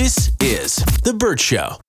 This is The Burt Show.